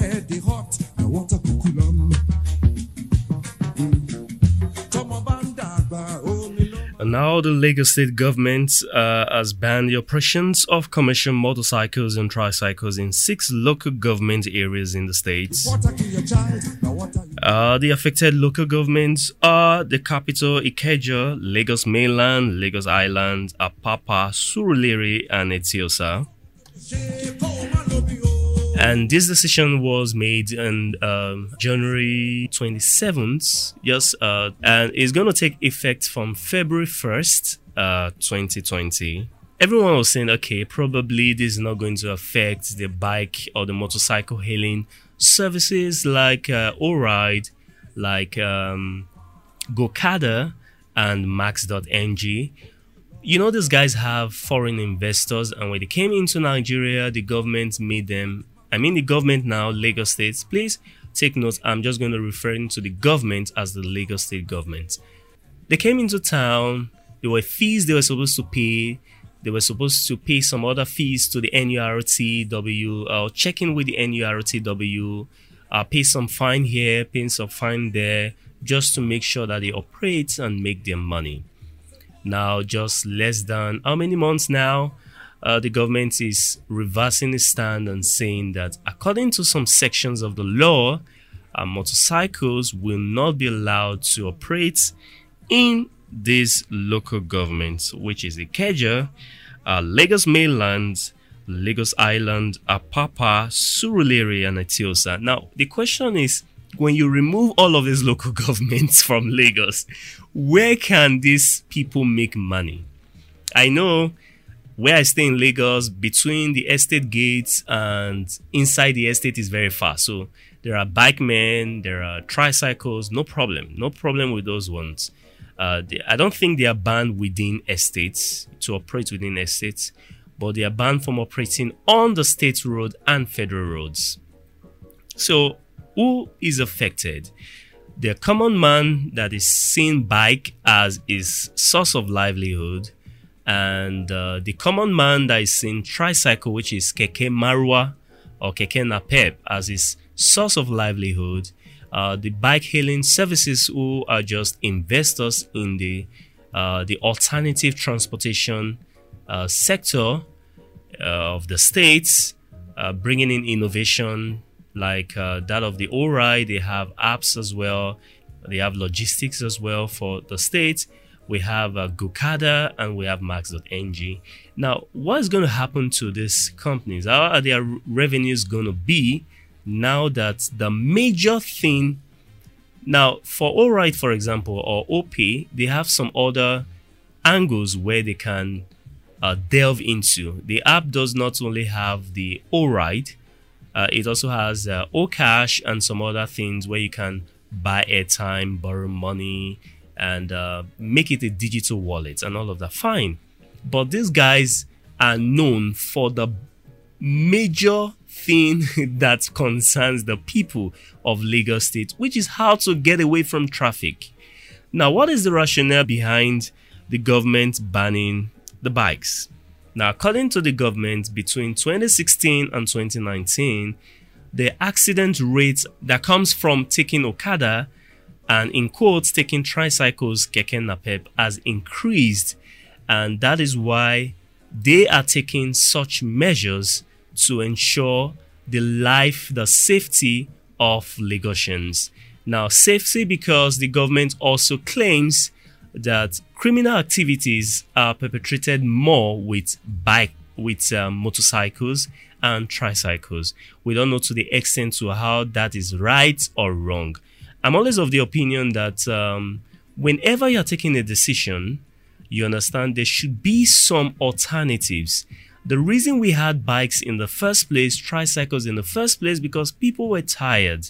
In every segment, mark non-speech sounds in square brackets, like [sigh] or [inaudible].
head they hot, I want a kukulam. Tọmọ bá ń dàgbà, omi ló And now the Lagos state government uh, has banned the operations of commercial motorcycles and tricycles in six local government areas in the states. water kill your child. Now what are you? Uh, the affected local governments are the capital Ikeja, Lagos Mainland, Lagos Island, Apapa, Surulere, and Eti-Osa. And this decision was made on um, January 27th, yes, uh, and it's going to take effect from February 1st, uh, 2020. Everyone was saying, okay, probably this is not going to affect the bike or the motorcycle hailing services like uh, Oride, like um, Gokada, and Max.ng you know these guys have foreign investors and when they came into nigeria the government made them i mean the government now lagos state please take note i'm just going to refer to the government as the lagos state government. They came into town there were fees they were supposed to pay they were supposed to pay some other fees to the nurtw uh, check in with the nurtw uh, pay some fine here pay some fine there just to make sure that they operate and make their money. Now just less than how many months now uh, the government is reversing its stand and saying that according to some sections of the law uh, motorcycles will not be allowed to operate in these local governments which is Ikeja, uh, Lagos Mainland, Lagos Island, Apapa, Surulere, and Eti-Osa. Now the question is when you remove all of these local [laughs] governments from Lagos, where can these people make money? I know where I stay in Lagos, between the estate gates and inside the estate is very far. So there are bike men, there are tricycles, no problem, no problem with those ones. Uh, they, I don't think they are banned within estates to operate within estates, but they are banned from operating on the state road and federal roads. So, who is affected? The common man that is seeing bike as his source of livelihood, and uh, the common man that is in tricycle, which is keke marwa or keke napep, as his source of livelihood. Uh, the bike hailing services who are just investors in the uh, the alternative transportation uh, sector uh, of the states, uh, bringing in innovation like that of the ORI. They have apps as well. They have logistics as well for the states. We have uh, Gokada and we have Max.ng. Now, what is going to happen to these companies? How are their revenues going to be now that the major thing now for Oride, for example, or OPay, they have some other angles where they can uh, delve into. The app does not only have the Oride, uh, it also has uh, Okash and some other things where you can buy airtime, borrow money, and uh, make it a digital wallet and all of that. Fine. But these guys are known for the major thing [laughs] that concerns the people of Lagos State, which is how to get away from traffic. Now, what is the rationale behind the government banning the bikes? Now, according to the government, between 2016 and 2019, the accident rate that comes from taking Okada and in quotes taking tricycles, keke napep, has increased, and that is why they are taking such measures to ensure the life, the safety of Lagosians. Now, safety because the government also claims that criminal activities are perpetrated more with bike, with um, motorcycles and tricycles. We don't know to the extent to how that is right or wrong. I'm always of the opinion that um, whenever you're taking a decision, you understand there should be some alternatives. The reason we had bikes in the first place, tricycles in the first place, because people were tired.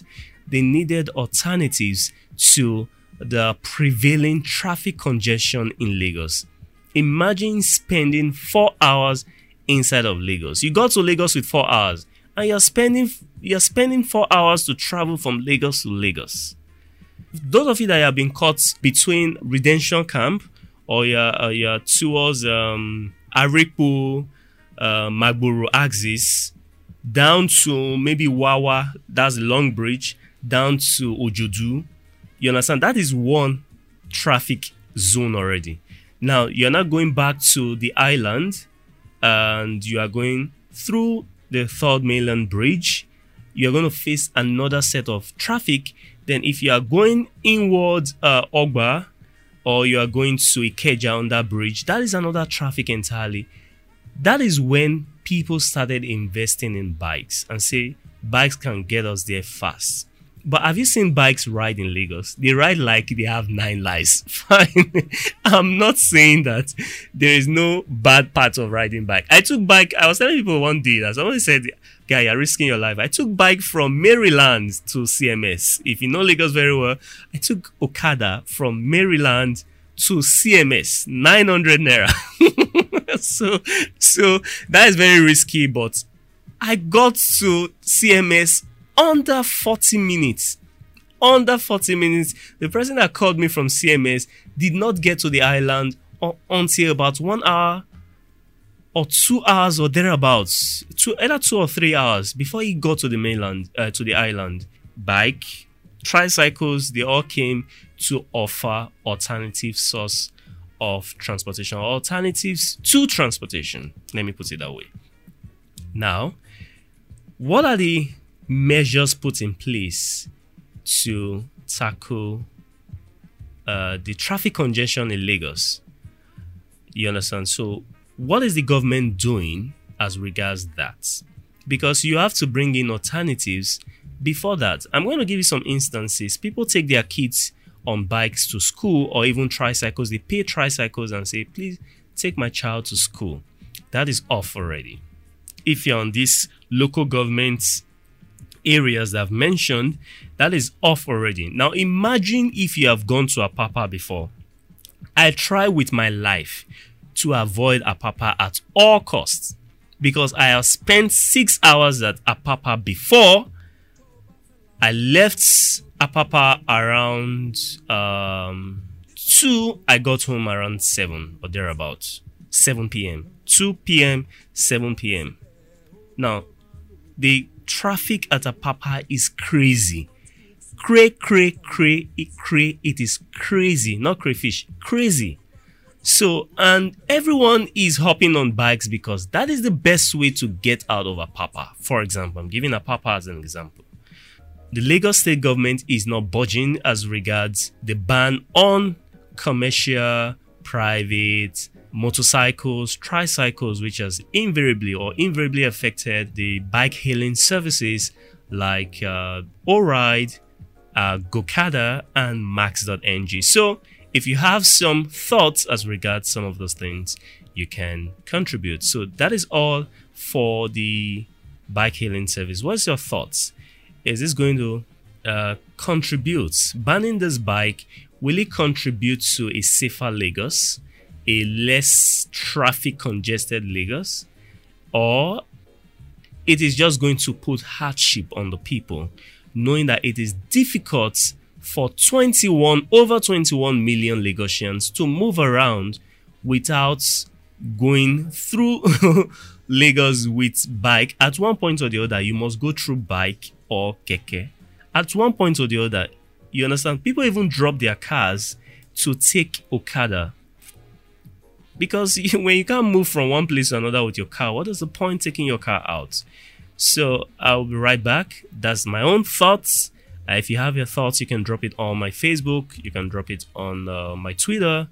They needed alternatives to the prevailing traffic congestion in Lagos. Imagine spending four hours inside of Lagos. You got to Lagos with four hours, and you're spending you're spending four hours to travel from Lagos to Lagos. Those of you that have been caught between Redemption Camp or you're, uh, you're towards um, Arepo, uh, Magboro axis, down to maybe Wawa, that's the long bridge, down to Ojodu. You understand? That is one traffic zone already. Now you're not going back to the island and you are going through the third mainland bridge. You're going to face another set of traffic. Then, if you are going inward uh, Ogba or you are going to Ikeja on that bridge, that is another traffic entirely. That is when people started investing in bikes and say bikes can get us there fast. But have you seen bikes ride in Lagos? They ride like they have nine lives. [laughs] Fine. I'm not saying that there is no bad part of riding bike. I took bike, I was telling people one day that someone said, Guy, you're risking your life. I took bike from Maryland to CMS. If you know Lagos very well, I took Okada from Maryland to CMS, 900 naira. [laughs] so, so that is very risky, but I got to CMS under 40 minutes. Under 40 minutes. The person that called me from CMS did not get to the island until about one hour or two hours or thereabouts. Two, either two or three hours before he got to the mainland, uh, to the island. Bike, tricycles, they all came to offer alternative source of transportation, alternatives to transportation. Let me put it that way. Now, what are the measures put in place to tackle uh, the traffic congestion in Lagos? You understand? So, what is the government doing as regards that? Because you have to bring in alternatives before that. I'm going to give you some instances. People take their kids on bikes to school or even tricycles. They pay tricycles and say, please take my child to school. That is off already. If you're on this local government areas that I've mentioned, that is off already. Now imagine if you have gone to Apapa before. I try with my life to avoid Apapa at all costs because I have spent six hours at Apapa before. I left Apapa around um, two. I got home around seven or thereabouts. 7 p.m. 2 p.m. 7 p.m. Now, the traffic at Apapa is crazy. Cray, cray, cray, it, cray, it is crazy. Not crayfish, crazy. So, and everyone is hopping on bikes because that is the best way to get out of Apapa. For example, I'm giving Apapa as an example. The Lagos state government is not budging as regards the ban on commercial, private, motorcycles, tricycles, which has invariably or invariably affected the bike hailing services like uh, Oride, uh, Gokada, and Max.ng. So, if you have some thoughts as regards some of those things, you can contribute. So, that is all for the bike hailing service. What's your thoughts? Is this going to uh, contribute? Banning this bike, will it contribute to a safer Lagos? a less traffic congested Lagos, or it is just going to put hardship on the people, knowing that it is difficult for 21 over 21 million Lagosians to move around without going through [laughs] Lagos with bike. At one point or the other, you must go through bike or keke. At one point or the other, you understand? People even drop their cars to take Okada because [laughs] when you can't move from one place to another with your car, what is the point taking your car out? So I'll be right back. That's my own thoughts. Uh, if you have your thoughts, you can drop it on my Facebook. You can drop it on uh, my Twitter.